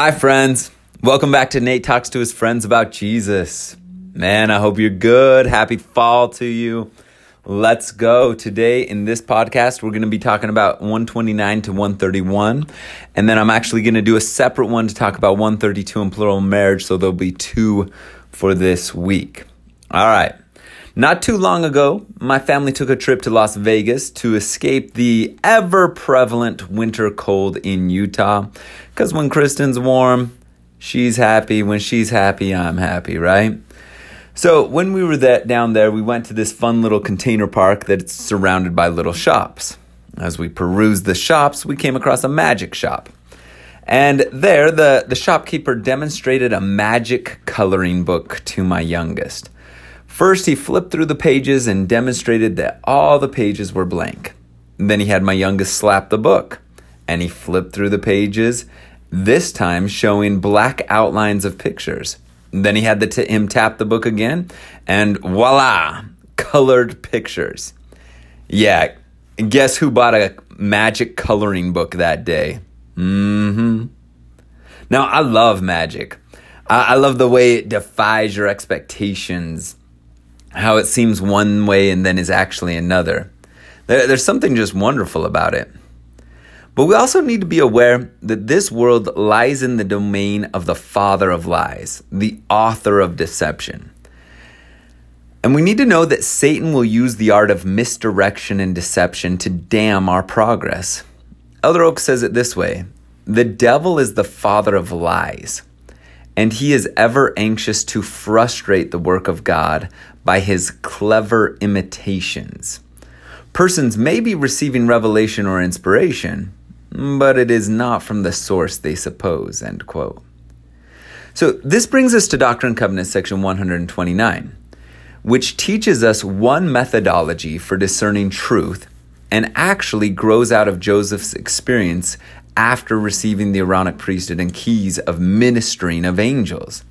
Hi, friends. Welcome back to Nate Talks to His Friends About Jesus. Man, I hope you're good. Happy fall to you. Let's go. Today in this podcast, we're going to be talking about 129 to 131. And then I'm actually going to do a separate one to talk about 132 and plural marriage. So there'll be two for this week. All right. Not too long ago, my family took a trip to Las Vegas to escape the ever prevalent winter cold in Utah. Because when Kristen's warm, she's happy. When she's happy, I'm happy, right? So when we were that down there, we went to this fun little container park that's surrounded by little shops. As we perused the shops, we came across a magic shop. And there, the, the shopkeeper demonstrated a magic coloring book to my youngest. First, he flipped through the pages and demonstrated that all the pages were blank. Then he had my youngest slap the book, and he flipped through the pages, this time showing black outlines of pictures. Then he had the t- him tap the book again, and voila, colored pictures. Yeah, guess who bought a magic coloring book that day? Mm-hmm. Now, I love magic. I, I love the way it defies your expectations how it seems one way and then is actually another. There, there's something just wonderful about it. But we also need to be aware that this world lies in the domain of the father of lies, the author of deception. And we need to know that Satan will use the art of misdirection and deception to damn our progress. Elder Oaks says it this way The devil is the father of lies, and he is ever anxious to frustrate the work of God by his clever imitations. Persons may be receiving revelation or inspiration, but it is not from the source they suppose. End quote. So this brings us to Doctrine and Covenants, section 129, which teaches us one methodology for discerning truth and actually grows out of Joseph's experience after receiving the Aaronic priesthood and keys of ministering of angels.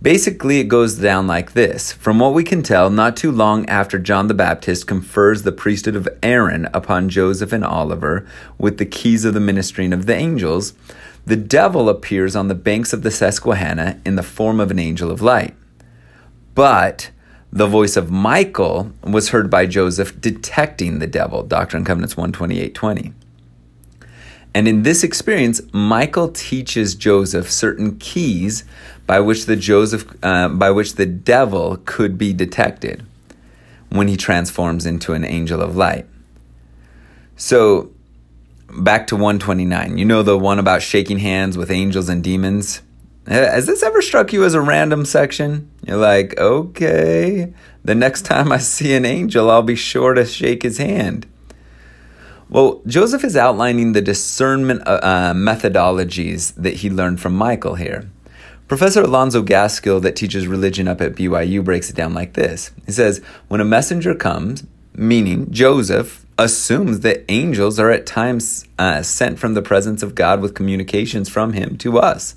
Basically, it goes down like this. From what we can tell, not too long after John the Baptist confers the priesthood of Aaron upon Joseph and Oliver with the keys of the ministering of the angels, the devil appears on the banks of the Susquehanna in the form of an angel of light. But the voice of Michael was heard by Joseph detecting the devil, Doctrine and Covenants 128.20. And in this experience, Michael teaches Joseph certain keys by which the Joseph, uh, by which the devil could be detected when he transforms into an angel of light. So, back to 129. You know the one about shaking hands with angels and demons? Has this ever struck you as a random section? You're like, okay, the next time I see an angel, I'll be sure to shake his hand. Well, Joseph is outlining the discernment uh, uh, methodologies that he learned from Michael here. Professor Alonzo Gaskill, that teaches religion up at BYU, breaks it down like this. He says, When a messenger comes, meaning Joseph, assumes that angels are at times uh, sent from the presence of God with communications from him to us.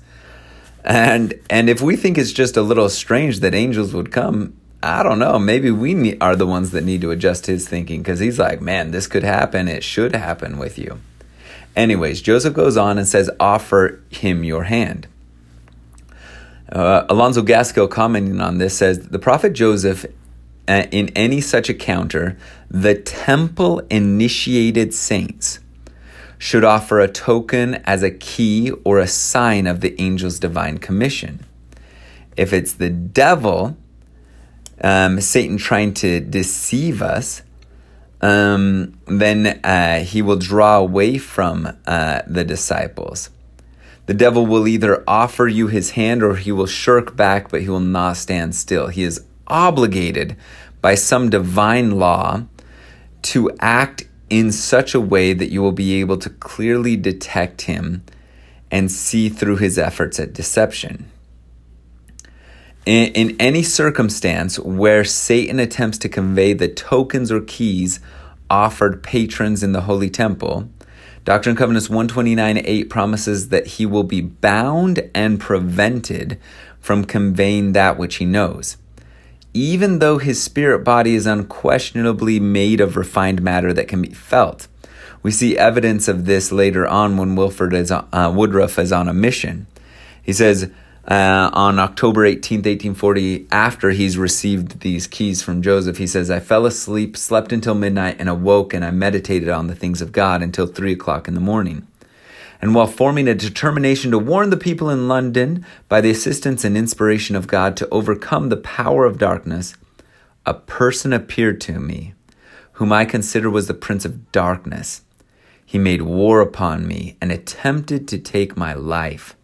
And, and if we think it's just a little strange that angels would come, I don't know. Maybe we are the ones that need to adjust his thinking because he's like, man, this could happen. It should happen with you. Anyways, Joseph goes on and says, offer him your hand. Uh, Alonzo Gaskill, commenting on this, says the prophet Joseph, uh, in any such encounter, the temple initiated saints should offer a token as a key or a sign of the angel's divine commission. If it's the devil, um, Satan trying to deceive us, um, then uh, he will draw away from uh, the disciples. The devil will either offer you his hand or he will shirk back, but he will not stand still. He is obligated by some divine law to act in such a way that you will be able to clearly detect him and see through his efforts at deception. In, in any circumstance where Satan attempts to convey the tokens or keys offered patrons in the Holy Temple, Doctrine and Covenants 129 8 promises that he will be bound and prevented from conveying that which he knows. Even though his spirit body is unquestionably made of refined matter that can be felt. We see evidence of this later on when Wilford is, uh, Woodruff is on a mission. He says, uh, on October 18th, 1840, after he's received these keys from Joseph, he says, I fell asleep, slept until midnight, and awoke, and I meditated on the things of God until 3 o'clock in the morning. And while forming a determination to warn the people in London by the assistance and inspiration of God to overcome the power of darkness, a person appeared to me, whom I consider was the prince of darkness. He made war upon me and attempted to take my life.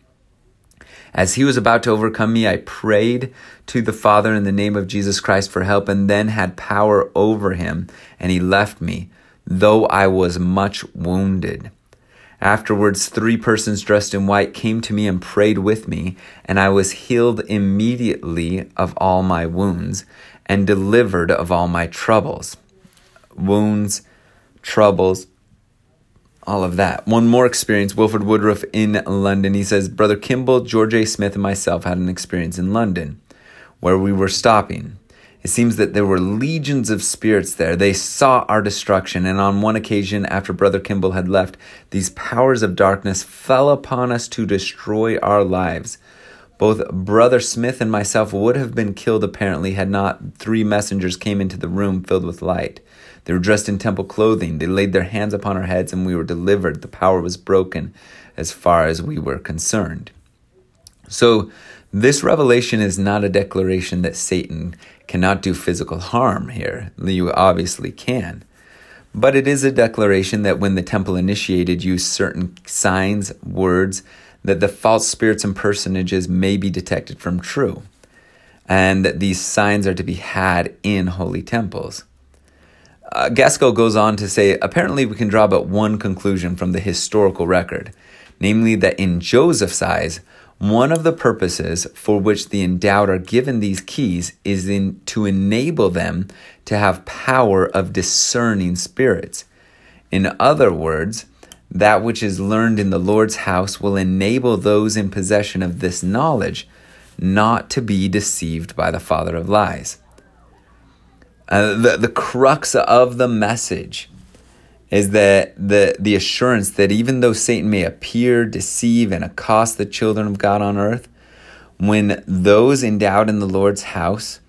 As he was about to overcome me, I prayed to the Father in the name of Jesus Christ for help and then had power over him, and he left me, though I was much wounded. Afterwards, three persons dressed in white came to me and prayed with me, and I was healed immediately of all my wounds and delivered of all my troubles. Wounds, troubles, all of that. One more experience Wilford Woodruff in London. He says, Brother Kimball, George A. Smith, and myself had an experience in London where we were stopping. It seems that there were legions of spirits there. They saw our destruction, and on one occasion, after Brother Kimball had left, these powers of darkness fell upon us to destroy our lives. Both Brother Smith and myself would have been killed apparently had not three messengers came into the room filled with light. They were dressed in temple clothing. They laid their hands upon our heads, and we were delivered. The power was broken as far as we were concerned. So, this revelation is not a declaration that Satan cannot do physical harm here. You obviously can. But it is a declaration that when the temple initiated used certain signs, words, that the false spirits and personages may be detected from true, and that these signs are to be had in holy temples. Uh, Gaskill goes on to say apparently we can draw but one conclusion from the historical record, namely that in Joseph's eyes, one of the purposes for which the endowed are given these keys is in, to enable them to have power of discerning spirits. In other words, that which is learned in the Lord's house will enable those in possession of this knowledge not to be deceived by the father of lies. Uh, the, the crux of the message is that the, the assurance that even though Satan may appear, deceive, and accost the children of God on earth, when those endowed in the Lord's house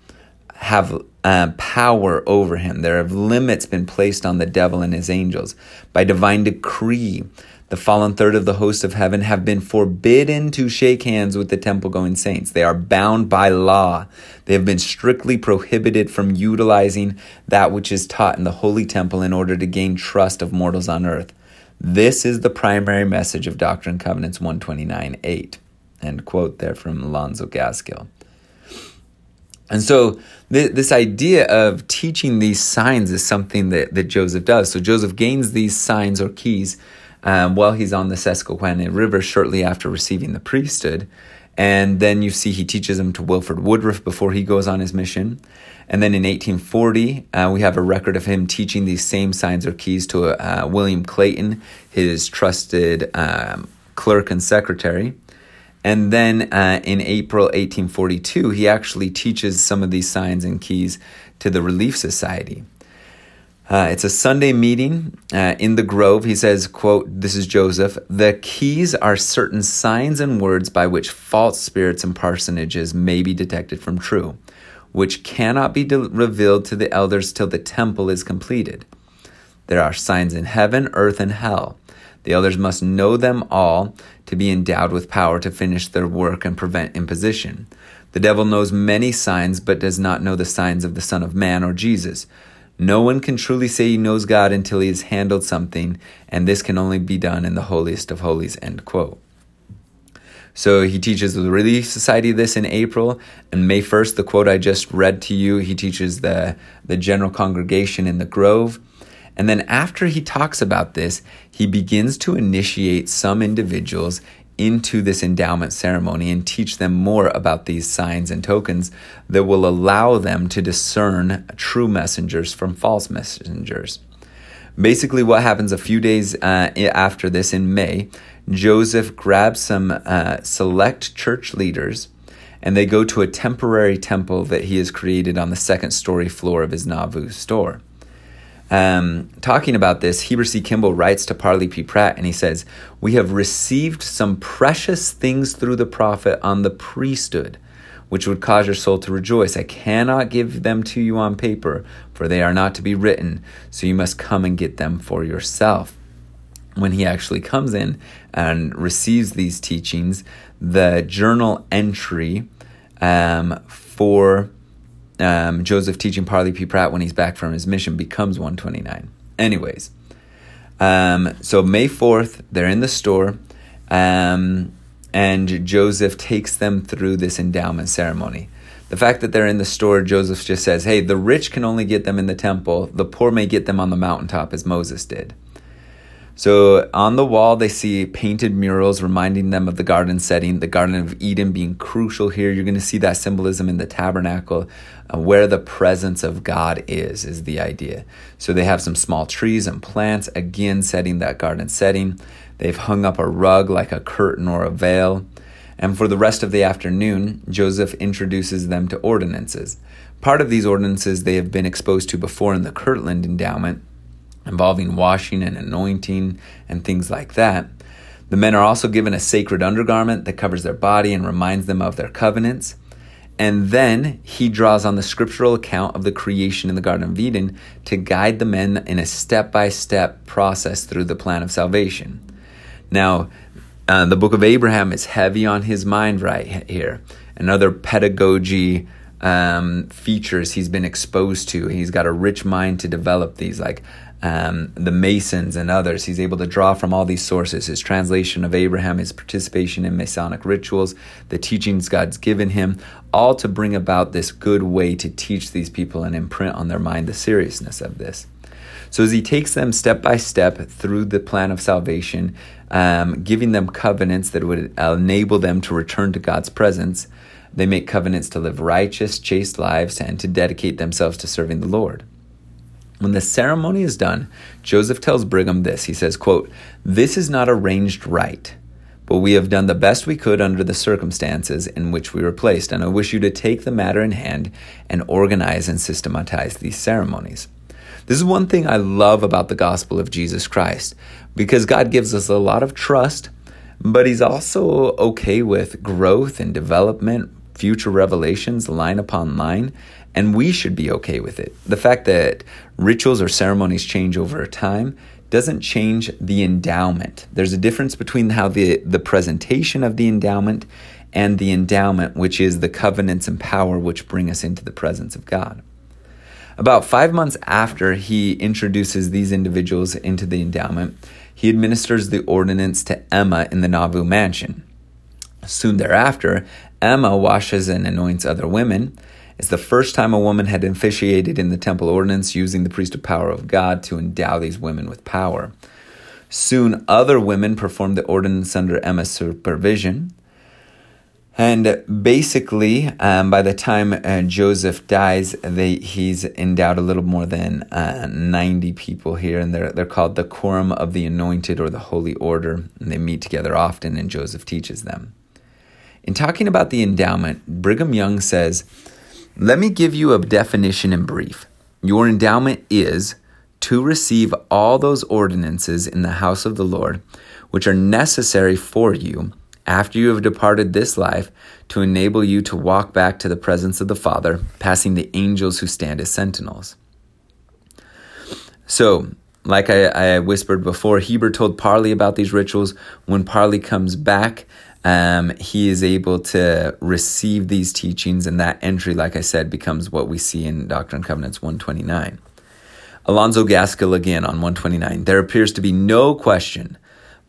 have uh, power over him, there have limits been placed on the devil and his angels by divine decree. The fallen third of the host of heaven have been forbidden to shake hands with the temple going saints. They are bound by law. They have been strictly prohibited from utilizing that which is taught in the holy temple in order to gain trust of mortals on earth. This is the primary message of Doctrine and Covenants 129 8. End quote there from Alonzo Gaskill. And so th- this idea of teaching these signs is something that, that Joseph does. So Joseph gains these signs or keys um, while he's on the Susquehanna River shortly after receiving the priesthood. And then you see he teaches them to Wilford Woodruff before he goes on his mission. And then in 1840, uh, we have a record of him teaching these same signs or keys to uh, William Clayton, his trusted um, clerk and secretary. And then uh, in April 1842, he actually teaches some of these signs and keys to the Relief Society. Uh, it's a Sunday meeting uh, in the Grove. He says, quote, this is Joseph, the keys are certain signs and words by which false spirits and parsonages may be detected from true, which cannot be de- revealed to the elders till the temple is completed. There are signs in heaven, earth, and hell. The elders must know them all to be endowed with power to finish their work and prevent imposition. The devil knows many signs, but does not know the signs of the Son of Man or Jesus. No one can truly say he knows God until he has handled something, and this can only be done in the holiest of holies. End quote. So he teaches the Relief Society this in April, and May 1st, the quote I just read to you, he teaches the, the general congregation in the Grove. And then after he talks about this, he begins to initiate some individuals into this endowment ceremony and teach them more about these signs and tokens that will allow them to discern true messengers from false messengers. Basically, what happens a few days uh, after this in May, Joseph grabs some uh, select church leaders and they go to a temporary temple that he has created on the second story floor of his Nauvoo store. Um, talking about this, Heber C. Kimball writes to Parley P. Pratt and he says, We have received some precious things through the prophet on the priesthood, which would cause your soul to rejoice. I cannot give them to you on paper, for they are not to be written, so you must come and get them for yourself. When he actually comes in and receives these teachings, the journal entry um, for um, Joseph teaching Parley P. Pratt when he's back from his mission becomes 129. Anyways, um, so May 4th, they're in the store, um, and Joseph takes them through this endowment ceremony. The fact that they're in the store, Joseph just says, hey, the rich can only get them in the temple, the poor may get them on the mountaintop, as Moses did. So on the wall, they see painted murals reminding them of the garden setting, the Garden of Eden being crucial here. You're going to see that symbolism in the tabernacle, uh, where the presence of God is, is the idea. So they have some small trees and plants, again, setting that garden setting. They've hung up a rug like a curtain or a veil. And for the rest of the afternoon, Joseph introduces them to ordinances. Part of these ordinances they have been exposed to before in the Kirtland endowment involving washing and anointing and things like that. The men are also given a sacred undergarment that covers their body and reminds them of their covenants. And then he draws on the scriptural account of the creation in the Garden of Eden to guide the men in a step by step process through the plan of salvation. Now, uh, the book of Abraham is heavy on his mind right here. Another pedagogy um, features he's been exposed to. He's got a rich mind to develop these, like um, the Masons and others. He's able to draw from all these sources his translation of Abraham, his participation in Masonic rituals, the teachings God's given him, all to bring about this good way to teach these people and imprint on their mind the seriousness of this. So, as he takes them step by step through the plan of salvation, um, giving them covenants that would enable them to return to God's presence, they make covenants to live righteous, chaste lives and to dedicate themselves to serving the Lord. When the ceremony is done, Joseph tells Brigham this. He says, quote, This is not arranged right, but we have done the best we could under the circumstances in which we were placed, and I wish you to take the matter in hand and organize and systematize these ceremonies. This is one thing I love about the gospel of Jesus Christ, because God gives us a lot of trust, but He's also okay with growth and development, future revelations line upon line, and we should be okay with it. The fact that rituals or ceremonies change over time doesn't change the endowment. There's a difference between how the, the presentation of the endowment and the endowment, which is the covenants and power which bring us into the presence of God. About five months after he introduces these individuals into the endowment, he administers the ordinance to Emma in the Nauvoo mansion. Soon thereafter, Emma washes and anoints other women, it's the first time a woman had officiated in the temple ordinance using the priesthood power of God to endow these women with power. Soon, other women performed the ordinance under Emma's supervision. And basically, um, by the time uh, Joseph dies, they, he's endowed a little more than uh, 90 people here, and they're, they're called the Quorum of the Anointed or the Holy Order, and they meet together often, and Joseph teaches them. In talking about the endowment, Brigham Young says, let me give you a definition in brief. Your endowment is to receive all those ordinances in the house of the Lord, which are necessary for you after you have departed this life to enable you to walk back to the presence of the Father, passing the angels who stand as sentinels. So, like I, I whispered before, Heber told Parley about these rituals. When Parley comes back, um, he is able to receive these teachings, and that entry, like I said, becomes what we see in Doctrine and Covenants 129. Alonzo Gaskill again on 129. There appears to be no question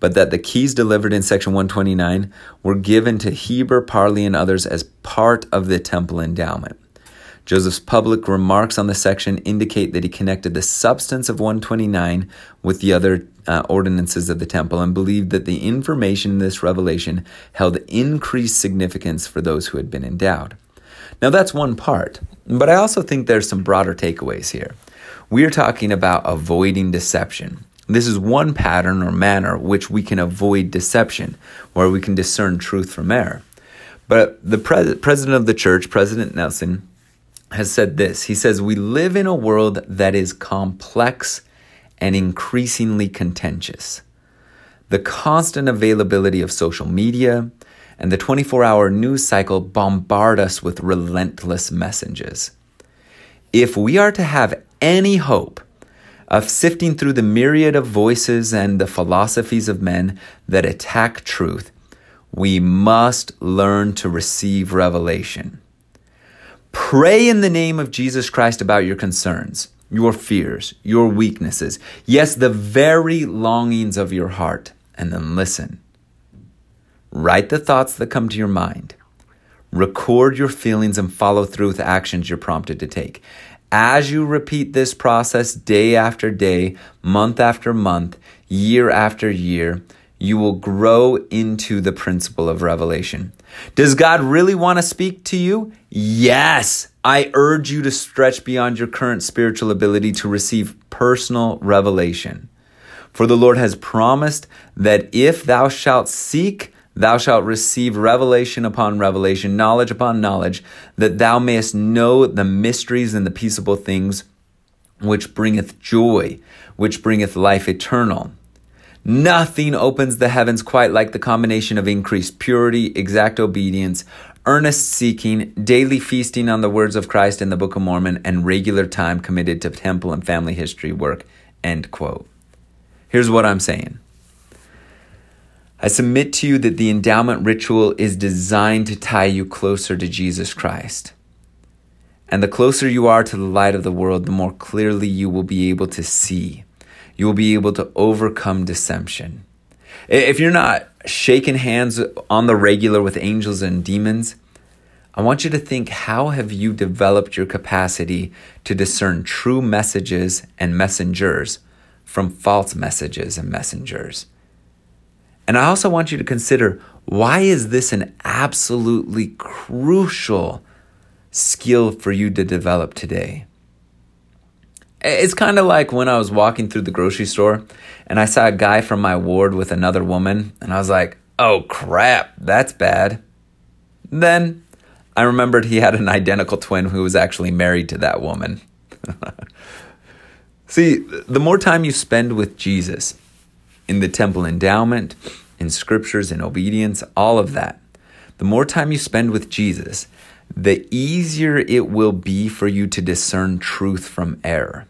but that the keys delivered in section 129 were given to Heber, Parley, and others as part of the temple endowment. Joseph's public remarks on the section indicate that he connected the substance of 129 with the other uh, ordinances of the temple and believed that the information in this revelation held increased significance for those who had been endowed. Now, that's one part, but I also think there's some broader takeaways here. We are talking about avoiding deception. This is one pattern or manner which we can avoid deception, where we can discern truth from error. But the pre- president of the church, President Nelson, has said this. He says, We live in a world that is complex and increasingly contentious. The constant availability of social media and the 24 hour news cycle bombard us with relentless messages. If we are to have any hope of sifting through the myriad of voices and the philosophies of men that attack truth, we must learn to receive revelation. Pray in the name of Jesus Christ about your concerns, your fears, your weaknesses, yes, the very longings of your heart, and then listen. Write the thoughts that come to your mind. Record your feelings and follow through with actions you're prompted to take. As you repeat this process day after day, month after month, year after year, you will grow into the principle of revelation. Does God really want to speak to you? Yes. I urge you to stretch beyond your current spiritual ability to receive personal revelation. For the Lord has promised that if thou shalt seek, Thou shalt receive revelation upon revelation, knowledge upon knowledge, that thou mayest know the mysteries and the peaceable things which bringeth joy, which bringeth life eternal. Nothing opens the heavens quite like the combination of increased purity, exact obedience, earnest seeking, daily feasting on the words of Christ in the Book of Mormon, and regular time committed to temple and family history work. End quote. Here's what I'm saying. I submit to you that the endowment ritual is designed to tie you closer to Jesus Christ. And the closer you are to the light of the world, the more clearly you will be able to see. You will be able to overcome deception. If you're not shaking hands on the regular with angels and demons, I want you to think how have you developed your capacity to discern true messages and messengers from false messages and messengers? And I also want you to consider why is this an absolutely crucial skill for you to develop today? It's kind of like when I was walking through the grocery store and I saw a guy from my ward with another woman, and I was like, oh crap, that's bad. Then I remembered he had an identical twin who was actually married to that woman. See, the more time you spend with Jesus, in the temple endowment, in scriptures, in obedience, all of that. The more time you spend with Jesus, the easier it will be for you to discern truth from error.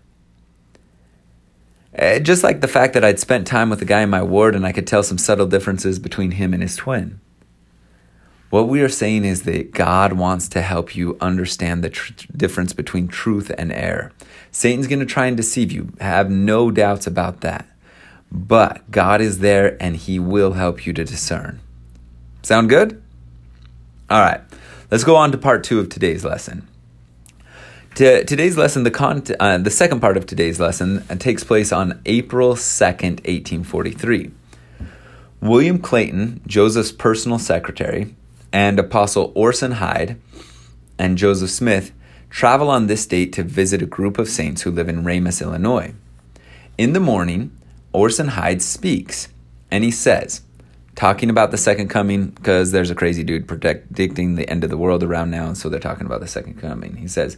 Eh, just like the fact that I'd spent time with a guy in my ward and I could tell some subtle differences between him and his twin. What we are saying is that God wants to help you understand the tr- difference between truth and error. Satan's going to try and deceive you. Have no doubts about that. But God is there and He will help you to discern. Sound good? All right, let's go on to part two of today's lesson. To, today's lesson, the, con- uh, the second part of today's lesson uh, takes place on April 2nd, 1843. William Clayton, Joseph's personal secretary, and Apostle Orson Hyde and Joseph Smith travel on this date to visit a group of saints who live in Ramus, Illinois. In the morning, Orson Hyde speaks and he says, talking about the second coming, because there's a crazy dude predicting the end of the world around now, and so they're talking about the second coming. He says,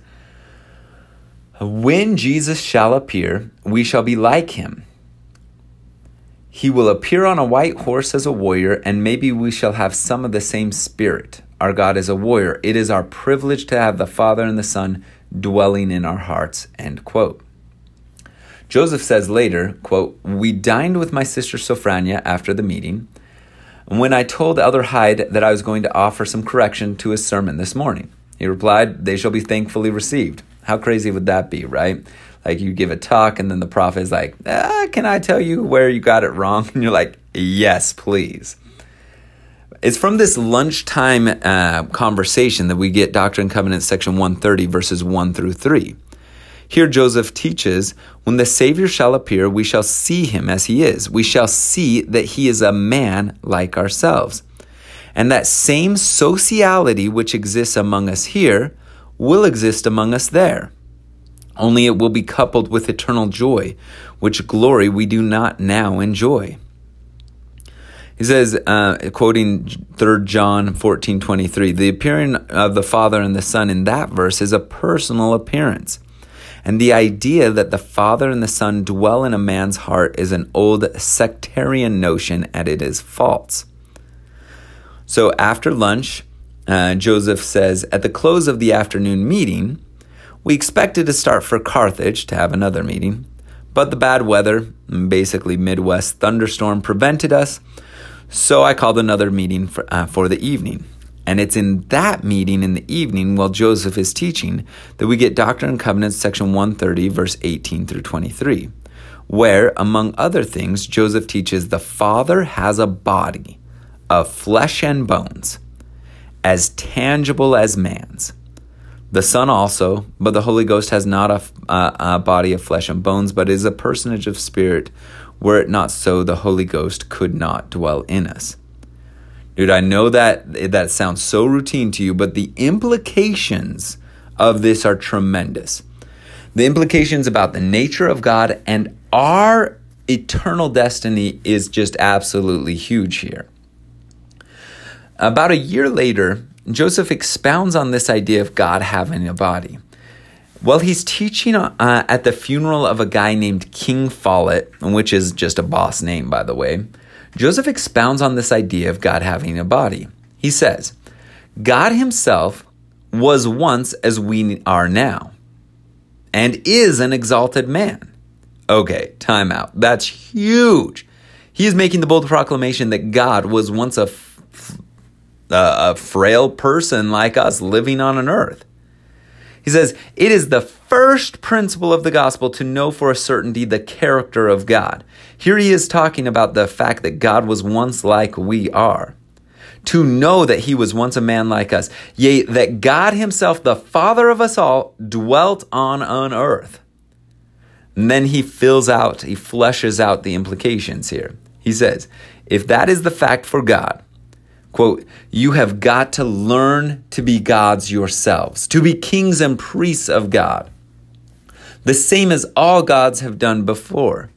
When Jesus shall appear, we shall be like him. He will appear on a white horse as a warrior, and maybe we shall have some of the same spirit. Our God is a warrior. It is our privilege to have the Father and the Son dwelling in our hearts. End quote. Joseph says later, quote, We dined with my sister Sophronia after the meeting. When I told Elder Hyde that I was going to offer some correction to his sermon this morning, he replied, They shall be thankfully received. How crazy would that be, right? Like you give a talk, and then the prophet is like, ah, Can I tell you where you got it wrong? And you're like, Yes, please. It's from this lunchtime uh, conversation that we get Doctrine and Covenants section 130, verses 1 through 3. Here, Joseph teaches when the Savior shall appear, we shall see him as he is. We shall see that he is a man like ourselves. And that same sociality which exists among us here will exist among us there. Only it will be coupled with eternal joy, which glory we do not now enjoy. He says, uh, quoting 3 John 14 23, the appearing of the Father and the Son in that verse is a personal appearance. And the idea that the Father and the Son dwell in a man's heart is an old sectarian notion, and it is false. So after lunch, uh, Joseph says, At the close of the afternoon meeting, we expected to start for Carthage to have another meeting, but the bad weather, basically Midwest thunderstorm, prevented us. So I called another meeting for, uh, for the evening. And it's in that meeting in the evening while Joseph is teaching that we get Doctrine and Covenants, section 130, verse 18 through 23, where, among other things, Joseph teaches the Father has a body of flesh and bones, as tangible as man's. The Son also, but the Holy Ghost has not a, a, a body of flesh and bones, but is a personage of spirit. Were it not so, the Holy Ghost could not dwell in us. Dude, I know that that sounds so routine to you, but the implications of this are tremendous. The implications about the nature of God and our eternal destiny is just absolutely huge here. About a year later, Joseph expounds on this idea of God having a body. Well, he's teaching uh, at the funeral of a guy named King Follett, which is just a boss name, by the way. Joseph expounds on this idea of God having a body. He says, God himself was once as we are now and is an exalted man. Okay, time out. That's huge. He is making the bold proclamation that God was once a, f- a frail person like us living on an earth. He says, It is the first principle of the gospel to know for a certainty the character of God. Here he is talking about the fact that God was once like we are. To know that he was once a man like us, yea, that God himself, the Father of us all, dwelt on an earth. And then he fills out, he fleshes out the implications here. He says, if that is the fact for God, Quote, you have got to learn to be gods yourselves, to be kings and priests of God. The same as all gods have done before,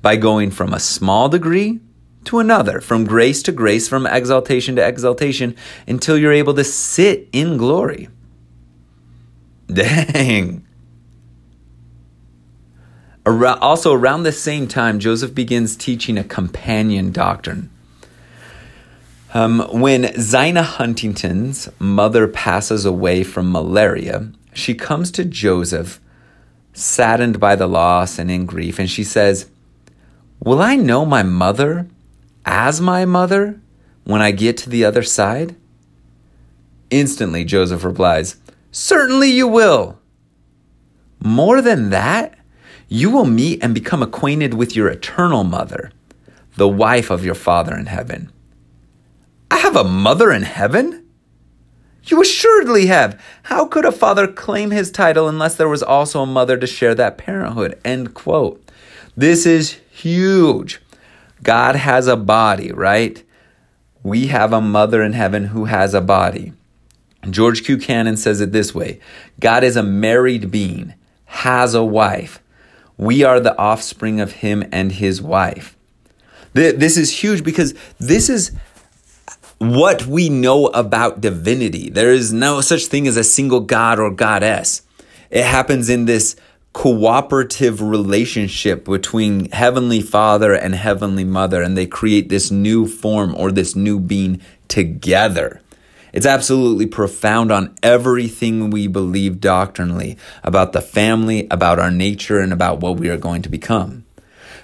by going from a small degree to another, from grace to grace, from exaltation to exaltation, until you're able to sit in glory. Dang. Also, around the same time, Joseph begins teaching a companion doctrine um, when Zina Huntington's mother passes away from malaria, she comes to Joseph, saddened by the loss and in grief, and she says, Will I know my mother as my mother when I get to the other side? Instantly, Joseph replies, Certainly you will. More than that, you will meet and become acquainted with your eternal mother, the wife of your Father in heaven. I have a mother in heaven? You assuredly have. How could a father claim his title unless there was also a mother to share that parenthood? End quote. This is huge. God has a body, right? We have a mother in heaven who has a body. George Q. Cannon says it this way God is a married being, has a wife. We are the offspring of him and his wife. This is huge because this is what we know about divinity. There is no such thing as a single god or goddess. It happens in this cooperative relationship between Heavenly Father and Heavenly Mother, and they create this new form or this new being together. It's absolutely profound on everything we believe doctrinally about the family, about our nature, and about what we are going to become.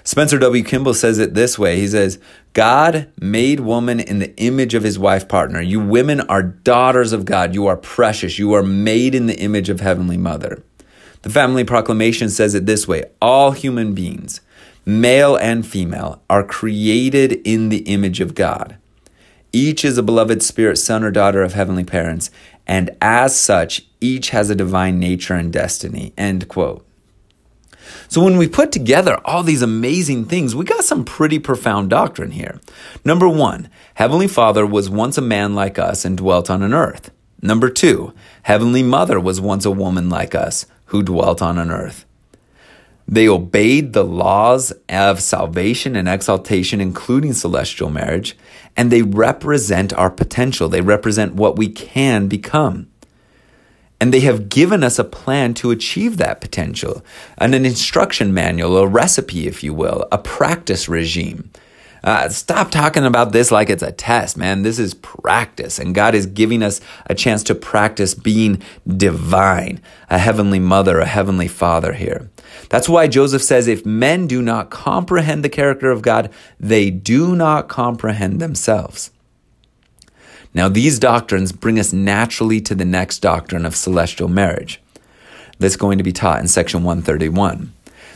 Spencer W. Kimball says it this way He says, God made woman in the image of his wife partner. You women are daughters of God. You are precious. You are made in the image of Heavenly Mother. The Family Proclamation says it this way All human beings, male and female, are created in the image of God. Each is a beloved spirit, son or daughter of heavenly parents, and as such, each has a divine nature and destiny. End quote. So when we put together all these amazing things, we got some pretty profound doctrine here. Number one, Heavenly Father was once a man like us and dwelt on an earth. Number two, Heavenly Mother was once a woman like us who dwelt on an earth. They obeyed the laws of salvation and exaltation, including celestial marriage, and they represent our potential. They represent what we can become. And they have given us a plan to achieve that potential, and an instruction manual, a recipe, if you will, a practice regime. Uh, stop talking about this like it's a test, man. This is practice, and God is giving us a chance to practice being divine, a heavenly mother, a heavenly father here. That's why Joseph says if men do not comprehend the character of God, they do not comprehend themselves. Now, these doctrines bring us naturally to the next doctrine of celestial marriage that's going to be taught in section 131.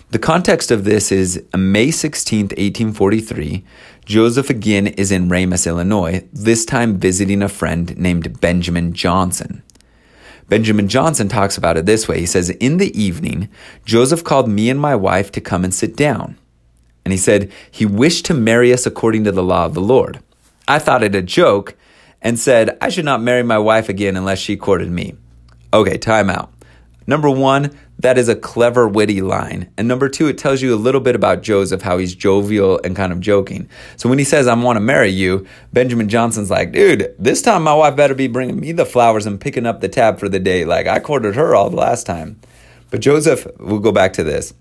The context of this is May 16th, 1843. Joseph again is in Ramus, Illinois, this time visiting a friend named Benjamin Johnson. Benjamin Johnson talks about it this way. He says, In the evening, Joseph called me and my wife to come and sit down. And he said, He wished to marry us according to the law of the Lord. I thought it a joke and said, I should not marry my wife again unless she courted me. Okay, time out. Number one, that is a clever, witty line. And number two, it tells you a little bit about Joseph, how he's jovial and kind of joking. So when he says, I want to marry you, Benjamin Johnson's like, dude, this time my wife better be bringing me the flowers and picking up the tab for the day. Like I courted her all the last time. But Joseph, we'll go back to this.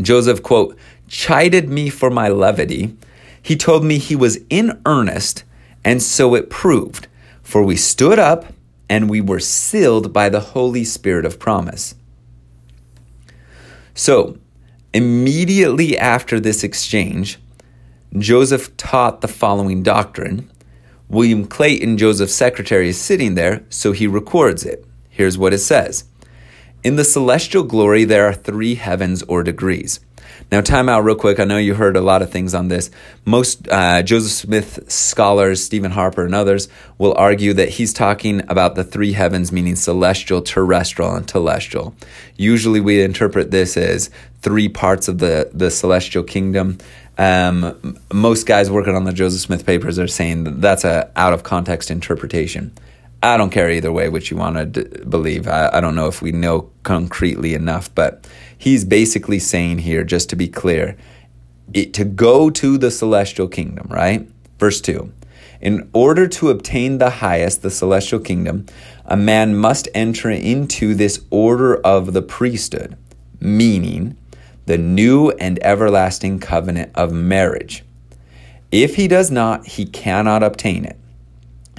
Joseph, quote, chided me for my levity. He told me he was in earnest, and so it proved. For we stood up and we were sealed by the Holy Spirit of promise. So, immediately after this exchange, Joseph taught the following doctrine. William Clayton, Joseph's secretary, is sitting there, so he records it. Here's what it says In the celestial glory, there are three heavens or degrees. Now, time out real quick. I know you heard a lot of things on this. Most uh, Joseph Smith scholars, Stephen Harper, and others will argue that he's talking about the three heavens, meaning celestial, terrestrial, and telestial. Usually, we interpret this as three parts of the, the celestial kingdom. Um, most guys working on the Joseph Smith papers are saying that that's a out of context interpretation. I don't care either way which you want to d- believe. I, I don't know if we know concretely enough, but he's basically saying here, just to be clear, it, to go to the celestial kingdom, right? Verse 2 In order to obtain the highest, the celestial kingdom, a man must enter into this order of the priesthood, meaning the new and everlasting covenant of marriage. If he does not, he cannot obtain it.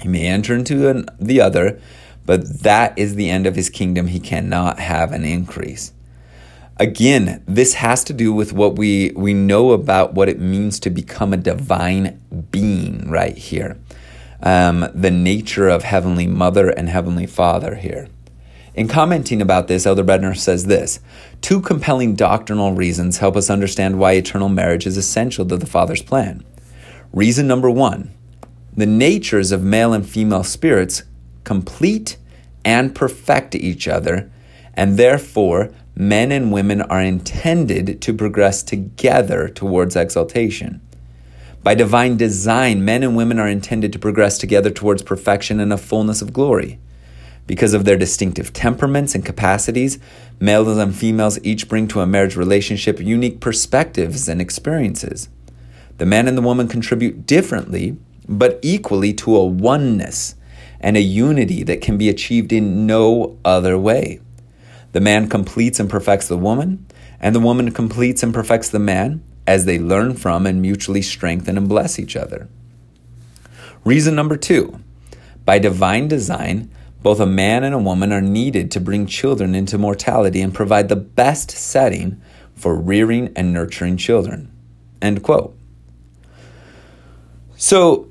He may enter into an, the other, but that is the end of his kingdom. He cannot have an increase. Again, this has to do with what we, we know about what it means to become a divine being right here. Um, the nature of Heavenly Mother and Heavenly Father here. In commenting about this, Elder Bednar says this Two compelling doctrinal reasons help us understand why eternal marriage is essential to the Father's plan. Reason number one the natures of male and female spirits complete and perfect each other, and therefore men and women are intended to progress together towards exaltation. By divine design, men and women are intended to progress together towards perfection and a fullness of glory. Because of their distinctive temperaments and capacities, males and females each bring to a marriage relationship unique perspectives and experiences. The man and the woman contribute differently but equally to a oneness and a unity that can be achieved in no other way. The man completes and perfects the woman, and the woman completes and perfects the man as they learn from and mutually strengthen and bless each other. Reason number two by divine design, both a man and a woman are needed to bring children into mortality and provide the best setting for rearing and nurturing children. End quote. So,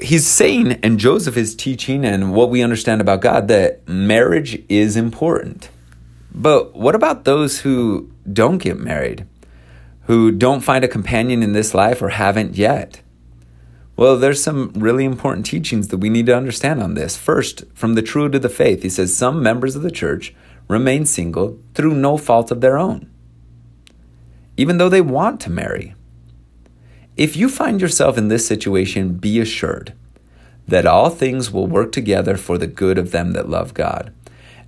he's saying, and Joseph is teaching, and what we understand about God, that marriage is important. But what about those who don't get married, who don't find a companion in this life or haven't yet? Well, there's some really important teachings that we need to understand on this. First, from the true to the faith, he says some members of the church remain single through no fault of their own, even though they want to marry. If you find yourself in this situation, be assured that all things will work together for the good of them that love God.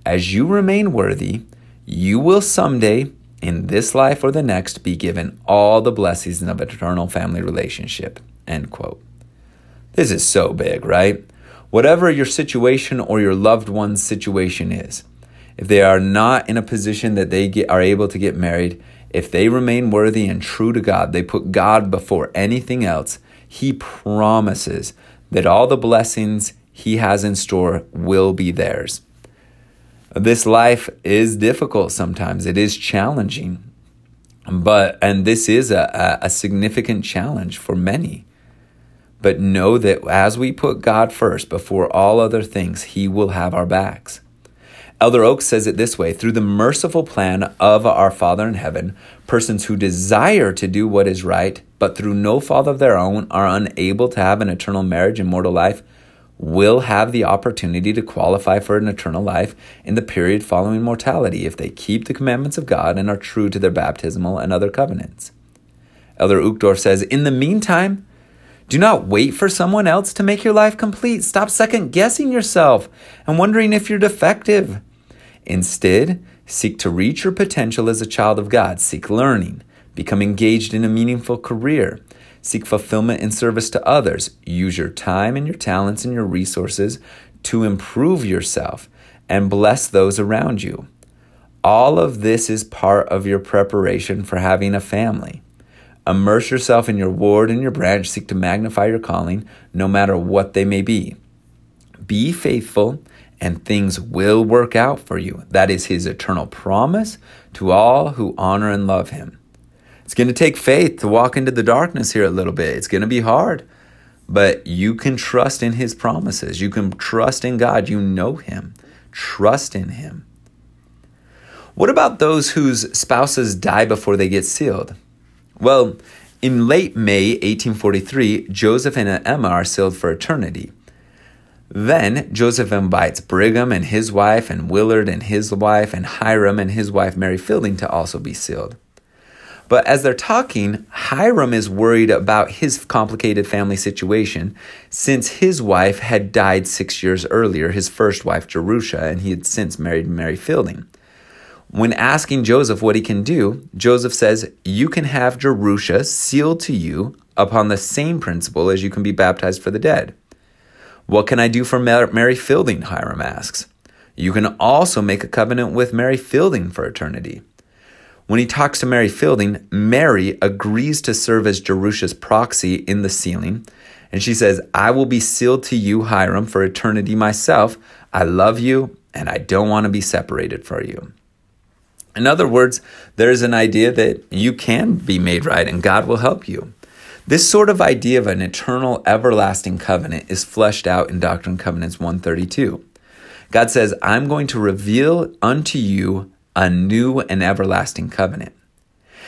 As you remain worthy, you will someday, in this life or the next be given all the blessings of an eternal family relationship. End quote. This is so big, right? Whatever your situation or your loved one's situation is, if they are not in a position that they get, are able to get married, if they remain worthy and true to God, they put God before anything else, He promises that all the blessings He has in store will be theirs. This life is difficult sometimes, it is challenging, but, and this is a, a significant challenge for many. But know that as we put God first before all other things, He will have our backs. Elder Oaks says it this way through the merciful plan of our Father in heaven, persons who desire to do what is right, but through no fault of their own are unable to have an eternal marriage and mortal life, will have the opportunity to qualify for an eternal life in the period following mortality if they keep the commandments of God and are true to their baptismal and other covenants. Elder Uchtdorf says, In the meantime, do not wait for someone else to make your life complete. Stop second guessing yourself and wondering if you're defective. Instead, seek to reach your potential as a child of God. Seek learning. Become engaged in a meaningful career. Seek fulfillment in service to others. Use your time and your talents and your resources to improve yourself and bless those around you. All of this is part of your preparation for having a family. Immerse yourself in your ward and your branch. Seek to magnify your calling, no matter what they may be. Be faithful and things will work out for you. That is his eternal promise to all who honor and love him. It's going to take faith to walk into the darkness here a little bit. It's going to be hard, but you can trust in his promises. You can trust in God. You know him. Trust in him. What about those whose spouses die before they get sealed? Well, in late May 1843, Joseph and Emma are sealed for eternity. Then Joseph invites Brigham and his wife, and Willard and his wife, and Hyrum and his wife Mary Fielding to also be sealed. But as they're talking, Hyrum is worried about his complicated family situation since his wife had died six years earlier, his first wife, Jerusha, and he had since married Mary Fielding. When asking Joseph what he can do, Joseph says, You can have Jerusha sealed to you upon the same principle as you can be baptized for the dead. What can I do for Mary Fielding? Hyrum asks. You can also make a covenant with Mary Fielding for eternity. When he talks to Mary Fielding, Mary agrees to serve as Jerusha's proxy in the sealing. And she says, I will be sealed to you, Hyrum, for eternity myself. I love you and I don't want to be separated from you. In other words, there's an idea that you can be made right and God will help you. This sort of idea of an eternal, everlasting covenant is fleshed out in Doctrine and Covenants 132. God says, I'm going to reveal unto you a new and everlasting covenant.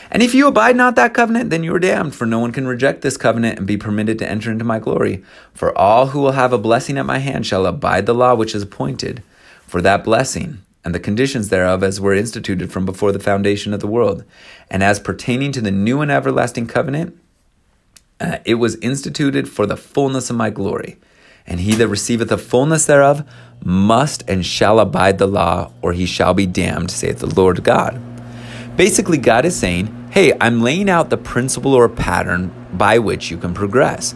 And if you abide not that covenant, then you are damned, for no one can reject this covenant and be permitted to enter into my glory. For all who will have a blessing at my hand shall abide the law which is appointed for that blessing, and the conditions thereof as were instituted from before the foundation of the world. And as pertaining to the new and everlasting covenant, uh, it was instituted for the fullness of my glory. And he that receiveth the fullness thereof must and shall abide the law, or he shall be damned, saith the Lord God. Basically, God is saying, Hey, I'm laying out the principle or pattern by which you can progress.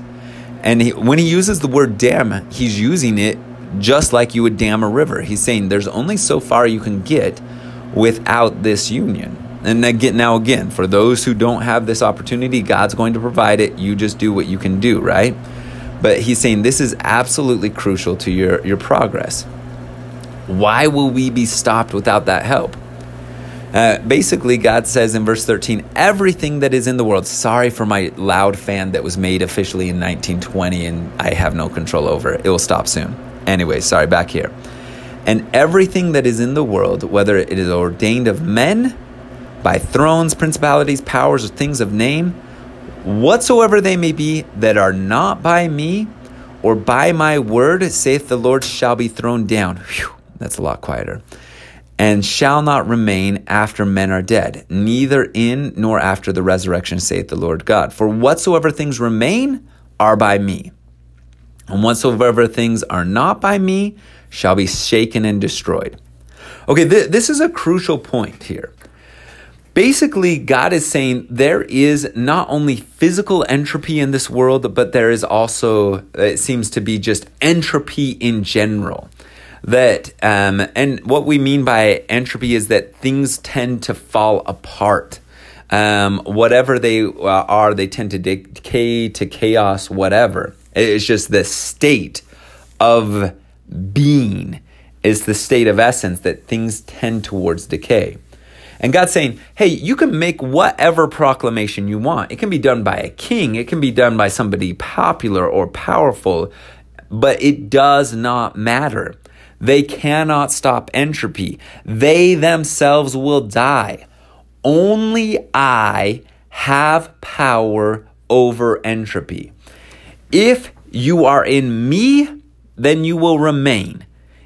And he, when he uses the word dam, he's using it just like you would dam a river. He's saying there's only so far you can get without this union. And again, now again, for those who don't have this opportunity, God's going to provide it. You just do what you can do, right? But he's saying this is absolutely crucial to your, your progress. Why will we be stopped without that help? Uh, basically, God says in verse 13, everything that is in the world, sorry for my loud fan that was made officially in 1920 and I have no control over it. It will stop soon. Anyway, sorry, back here. And everything that is in the world, whether it is ordained of men by thrones, principalities, powers, or things of name, whatsoever they may be, that are not by me or by my word, saith the Lord, shall be thrown down. Whew, that's a lot quieter. And shall not remain after men are dead, neither in nor after the resurrection, saith the Lord God. For whatsoever things remain are by me, and whatsoever things are not by me shall be shaken and destroyed. Okay, th- this is a crucial point here Basically, God is saying there is not only physical entropy in this world, but there is also, it seems to be just entropy in general. That, um, and what we mean by entropy is that things tend to fall apart. Um, whatever they uh, are, they tend to decay to chaos, whatever. It's just the state of being is the state of essence that things tend towards decay. And God's saying, hey, you can make whatever proclamation you want. It can be done by a king, it can be done by somebody popular or powerful, but it does not matter. They cannot stop entropy. They themselves will die. Only I have power over entropy. If you are in me, then you will remain.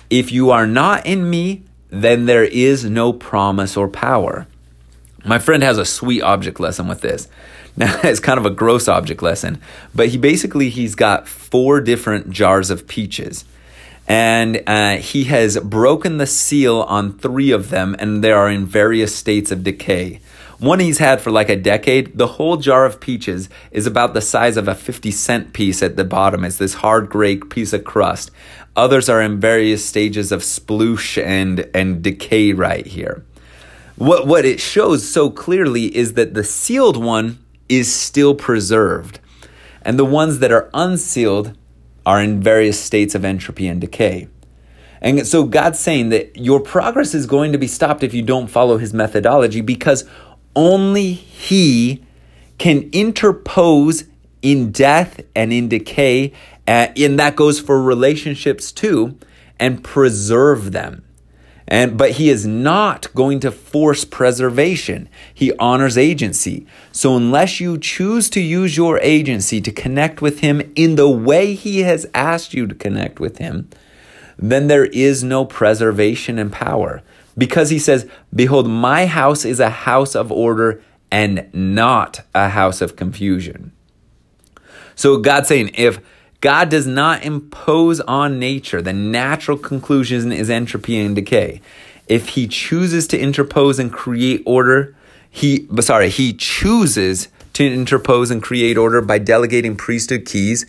If you are not in me, then there is no promise or power. My friend has a sweet object lesson with this. Now it's kind of a gross object lesson, but he basically he's got four different jars of peaches, and uh, he has broken the seal on three of them, and they are in various states of decay. One he's had for like a decade. The whole jar of peaches is about the size of a 50 cent piece at the bottom. It's this hard gray piece of crust. Others are in various stages of sploosh and, and decay right here. What, what it shows so clearly is that the sealed one is still preserved, and the ones that are unsealed are in various states of entropy and decay. And so God's saying that your progress is going to be stopped if you don't follow his methodology because only he can interpose in death and in decay uh, and that goes for relationships too, and preserve them. And but he is not going to force preservation. He honors agency. So unless you choose to use your agency to connect with him in the way he has asked you to connect with him, then there is no preservation and power. Because he says, Behold, my house is a house of order and not a house of confusion. So God's saying, if God does not impose on nature. The natural conclusion is entropy and decay. If he chooses to interpose and create order, he sorry, he chooses to interpose and create order by delegating priesthood keys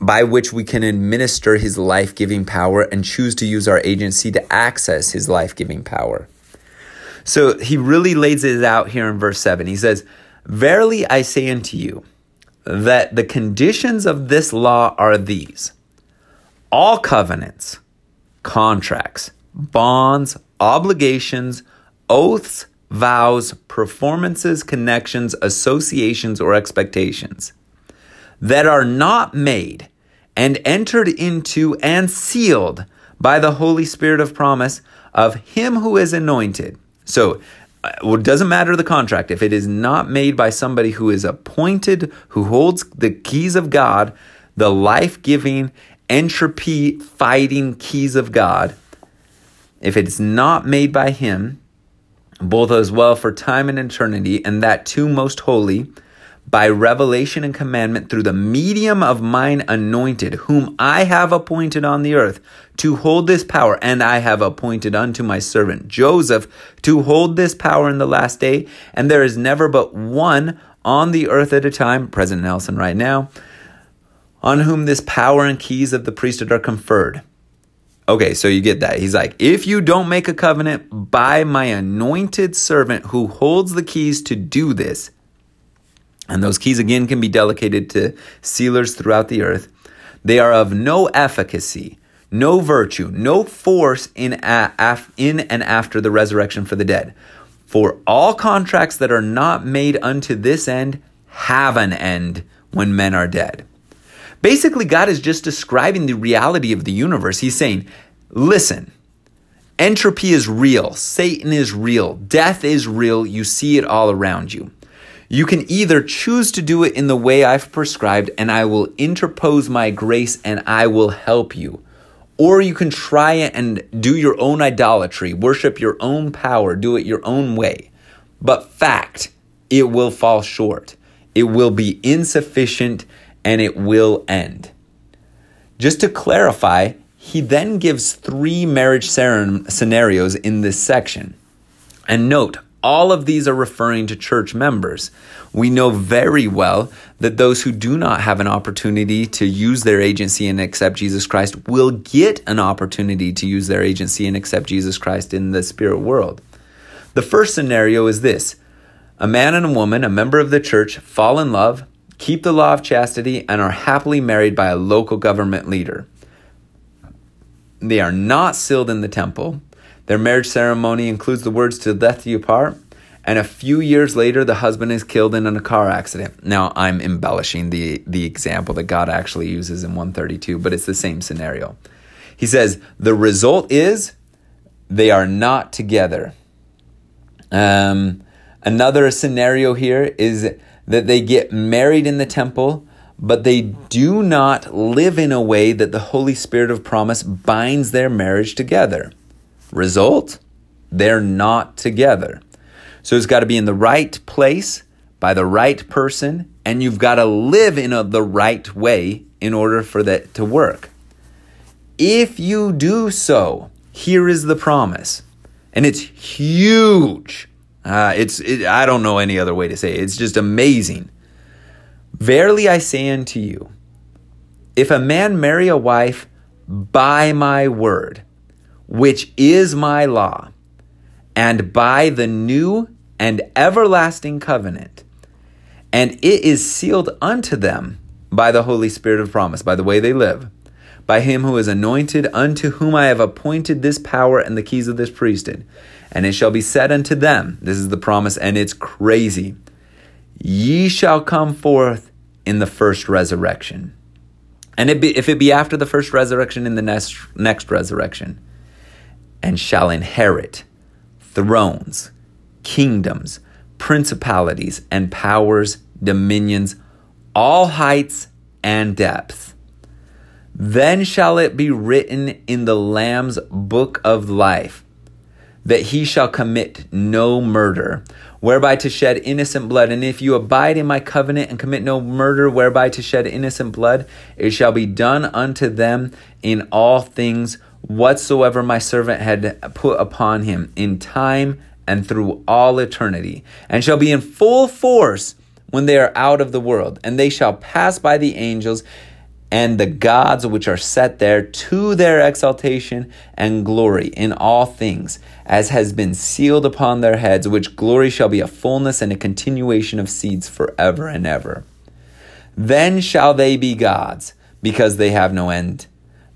by which we can administer his life-giving power and choose to use our agency to access his life-giving power. So he really lays it out here in verse 7. He says, Verily I say unto you, that the conditions of this law are these all covenants, contracts, bonds, obligations, oaths, vows, performances, connections, associations, or expectations that are not made and entered into and sealed by the Holy Spirit of promise of Him who is anointed. So uh, well, it doesn't matter the contract. If it is not made by somebody who is appointed, who holds the keys of God, the life giving, entropy fighting keys of God, if it's not made by Him, both as well for time and eternity, and that too most holy, by revelation and commandment through the medium of mine anointed, whom I have appointed on the earth to hold this power, and I have appointed unto my servant Joseph to hold this power in the last day. And there is never but one on the earth at a time, President Nelson right now, on whom this power and keys of the priesthood are conferred. Okay, so you get that. He's like, if you don't make a covenant by my anointed servant who holds the keys to do this, and those keys again can be delegated to sealers throughout the earth. They are of no efficacy, no virtue, no force in, a, in and after the resurrection for the dead. For all contracts that are not made unto this end have an end when men are dead. Basically, God is just describing the reality of the universe. He's saying, listen, entropy is real, Satan is real, death is real, you see it all around you. You can either choose to do it in the way I've prescribed, and I will interpose my grace and I will help you. Or you can try it and do your own idolatry, worship your own power, do it your own way. But fact, it will fall short. It will be insufficient and it will end. Just to clarify, he then gives three marriage scenarios in this section. And note, All of these are referring to church members. We know very well that those who do not have an opportunity to use their agency and accept Jesus Christ will get an opportunity to use their agency and accept Jesus Christ in the spirit world. The first scenario is this a man and a woman, a member of the church, fall in love, keep the law of chastity, and are happily married by a local government leader. They are not sealed in the temple their marriage ceremony includes the words to death you apart, and a few years later, the husband is killed in a car accident. Now, I'm embellishing the, the example that God actually uses in 132, but it's the same scenario. He says, The result is they are not together. Um, another scenario here is that they get married in the temple, but they do not live in a way that the Holy Spirit of promise binds their marriage together. Result? They're not together. So it's got to be in the right place by the right person, and you've got to live in a, the right way in order for that to work. If you do so, here is the promise, and it's huge. Uh, it's it, I don't know any other way to say it. It's just amazing. Verily I say unto you, if a man marry a wife by my word, which is my law, and by the new and everlasting covenant. And it is sealed unto them by the Holy Spirit of promise, by the way they live, by him who is anointed, unto whom I have appointed this power and the keys of this priesthood. And it shall be said unto them, this is the promise, and it's crazy, ye shall come forth in the first resurrection. And it be, if it be after the first resurrection, in the next, next resurrection and shall inherit thrones, kingdoms, principalities, and powers, dominions, all heights and depth. Then shall it be written in the Lamb's book of life that he shall commit no murder, whereby to shed innocent blood. And if you abide in my covenant and commit no murder, whereby to shed innocent blood, it shall be done unto them in all things whatsoever my servant had put upon him in time and through all eternity, and shall be in full force when they are out of the world, and they shall pass by the angels and the gods which are set there to their exaltation and glory in all things, as has been sealed upon their heads, which glory shall be a fullness and a continuation of seeds forever and ever. Then shall they be gods, because they have no end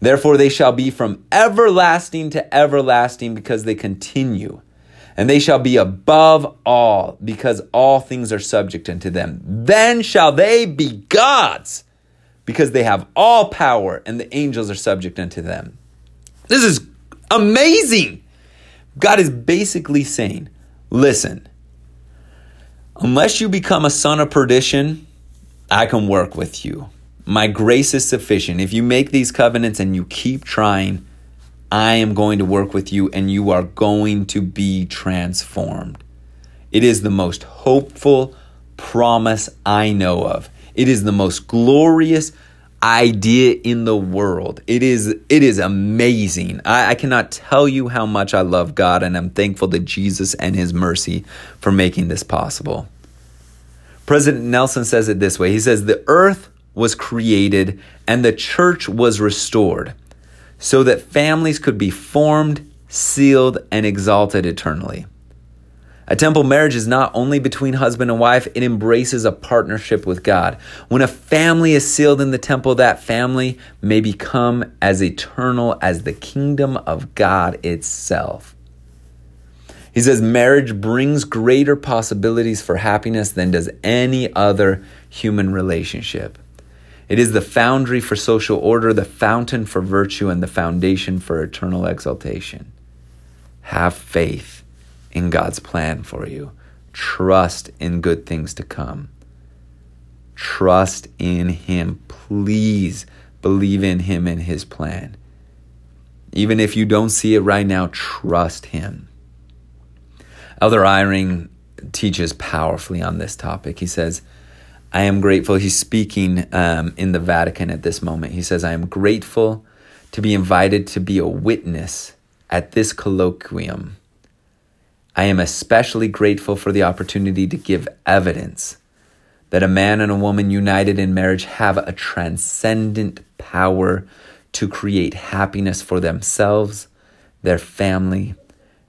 Therefore, they shall be from everlasting to everlasting because they continue. And they shall be above all because all things are subject unto them. Then shall they be gods because they have all power and the angels are subject unto them. This is amazing. God is basically saying, listen, unless you become a son of perdition, I can work with you. My grace is sufficient. If you make these covenants and you keep trying, I am going to work with you and you are going to be transformed. It is the most hopeful promise I know of. It is the most glorious idea in the world. It is it is amazing. I, I, cannot tell you how much I love God and I'm thankful to Jesus and his mercy for making this possible. President Nelson says it this way. He says the earth was created and the church was restored so that families could be formed, sealed, and exalted eternally. A temple marriage is not only between husband and wife, it embraces a partnership with God. When a family is sealed in the temple, that family may become as eternal as the kingdom of God itself. He says marriage brings greater possibilities for happiness than does any other human relationship. It is the foundry for social order, the fountain for virtue, and the foundation for eternal exaltation. Have faith in God's plan for you. Trust in good things to come. Trust in Him. Please believe in Him and His plan. Even if you don't see it right now, trust Him. Elder Eyring teaches powerfully on this topic. He says, I am grateful. He's speaking um, in the Vatican at this moment. He says, I am grateful to be invited to be a witness at this colloquium. I am especially grateful for the opportunity to give evidence that a man and a woman united in marriage have a transcendent power to create happiness for themselves, their family,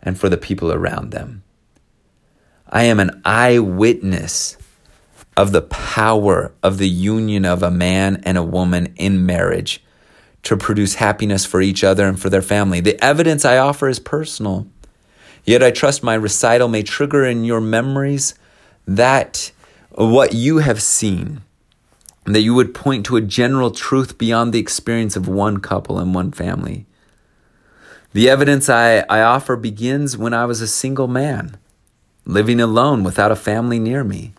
and for the people around them. I am an eyewitness of the power of the union of a man and a woman in marriage to produce happiness for each other and for their family. The evidence I offer is personal. Yet I trust my recital may trigger in your memories that what you have seen, that you would point to a general truth beyond the experience of one couple and one family. The evidence I, I offer begins when I was a single man, living alone without a family near me.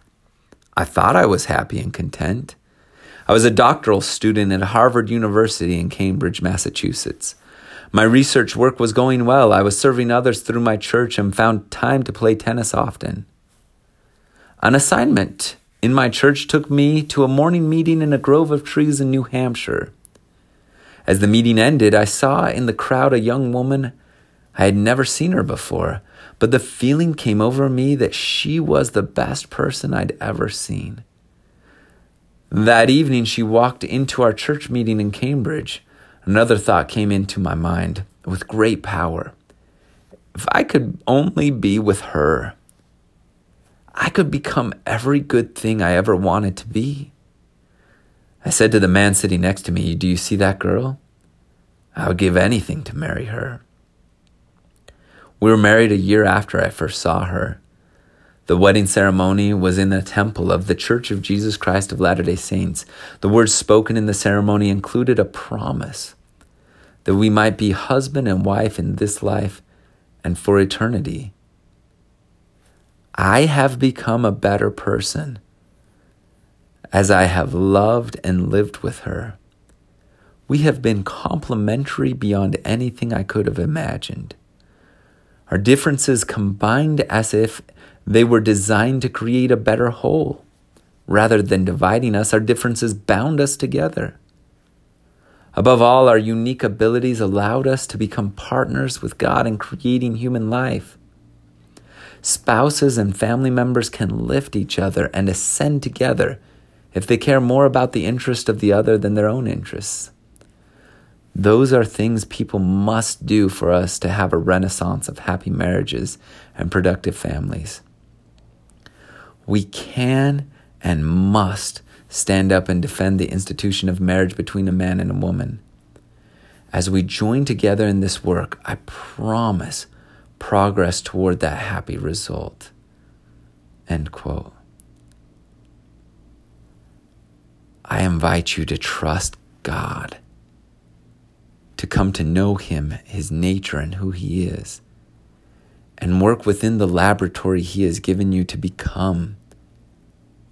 I thought I was happy and content. I was a doctoral student at Harvard University in Cambridge, Massachusetts. My research work was going well. I was serving others through my church and found time to play tennis often. An assignment in my church took me to a morning meeting in a grove of trees in New Hampshire. As the meeting ended, I saw in the crowd a young woman. I had never seen her before, but the feeling came over me that she was the best person I'd ever seen. That evening, she walked into our church meeting in Cambridge. Another thought came into my mind with great power. If I could only be with her, I could become every good thing I ever wanted to be. I said to the man sitting next to me, Do you see that girl? I would give anything to marry her. We were married a year after I first saw her. The wedding ceremony was in the temple of the Church of Jesus Christ of Latter day Saints. The words spoken in the ceremony included a promise that we might be husband and wife in this life and for eternity. I have become a better person as I have loved and lived with her. We have been complementary beyond anything I could have imagined. Our differences combined as if they were designed to create a better whole. Rather than dividing us, our differences bound us together. Above all, our unique abilities allowed us to become partners with God in creating human life. Spouses and family members can lift each other and ascend together if they care more about the interest of the other than their own interests. Those are things people must do for us to have a renaissance of happy marriages and productive families we can and must stand up and defend the institution of marriage between a man and a woman. As we join together in this work, I promise progress toward that happy result. End quote. I invite you to trust God, to come to know Him, His nature, and who He is and work within the laboratory He has given you to become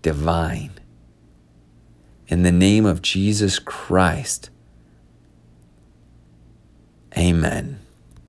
divine. In the name of Jesus Christ, amen.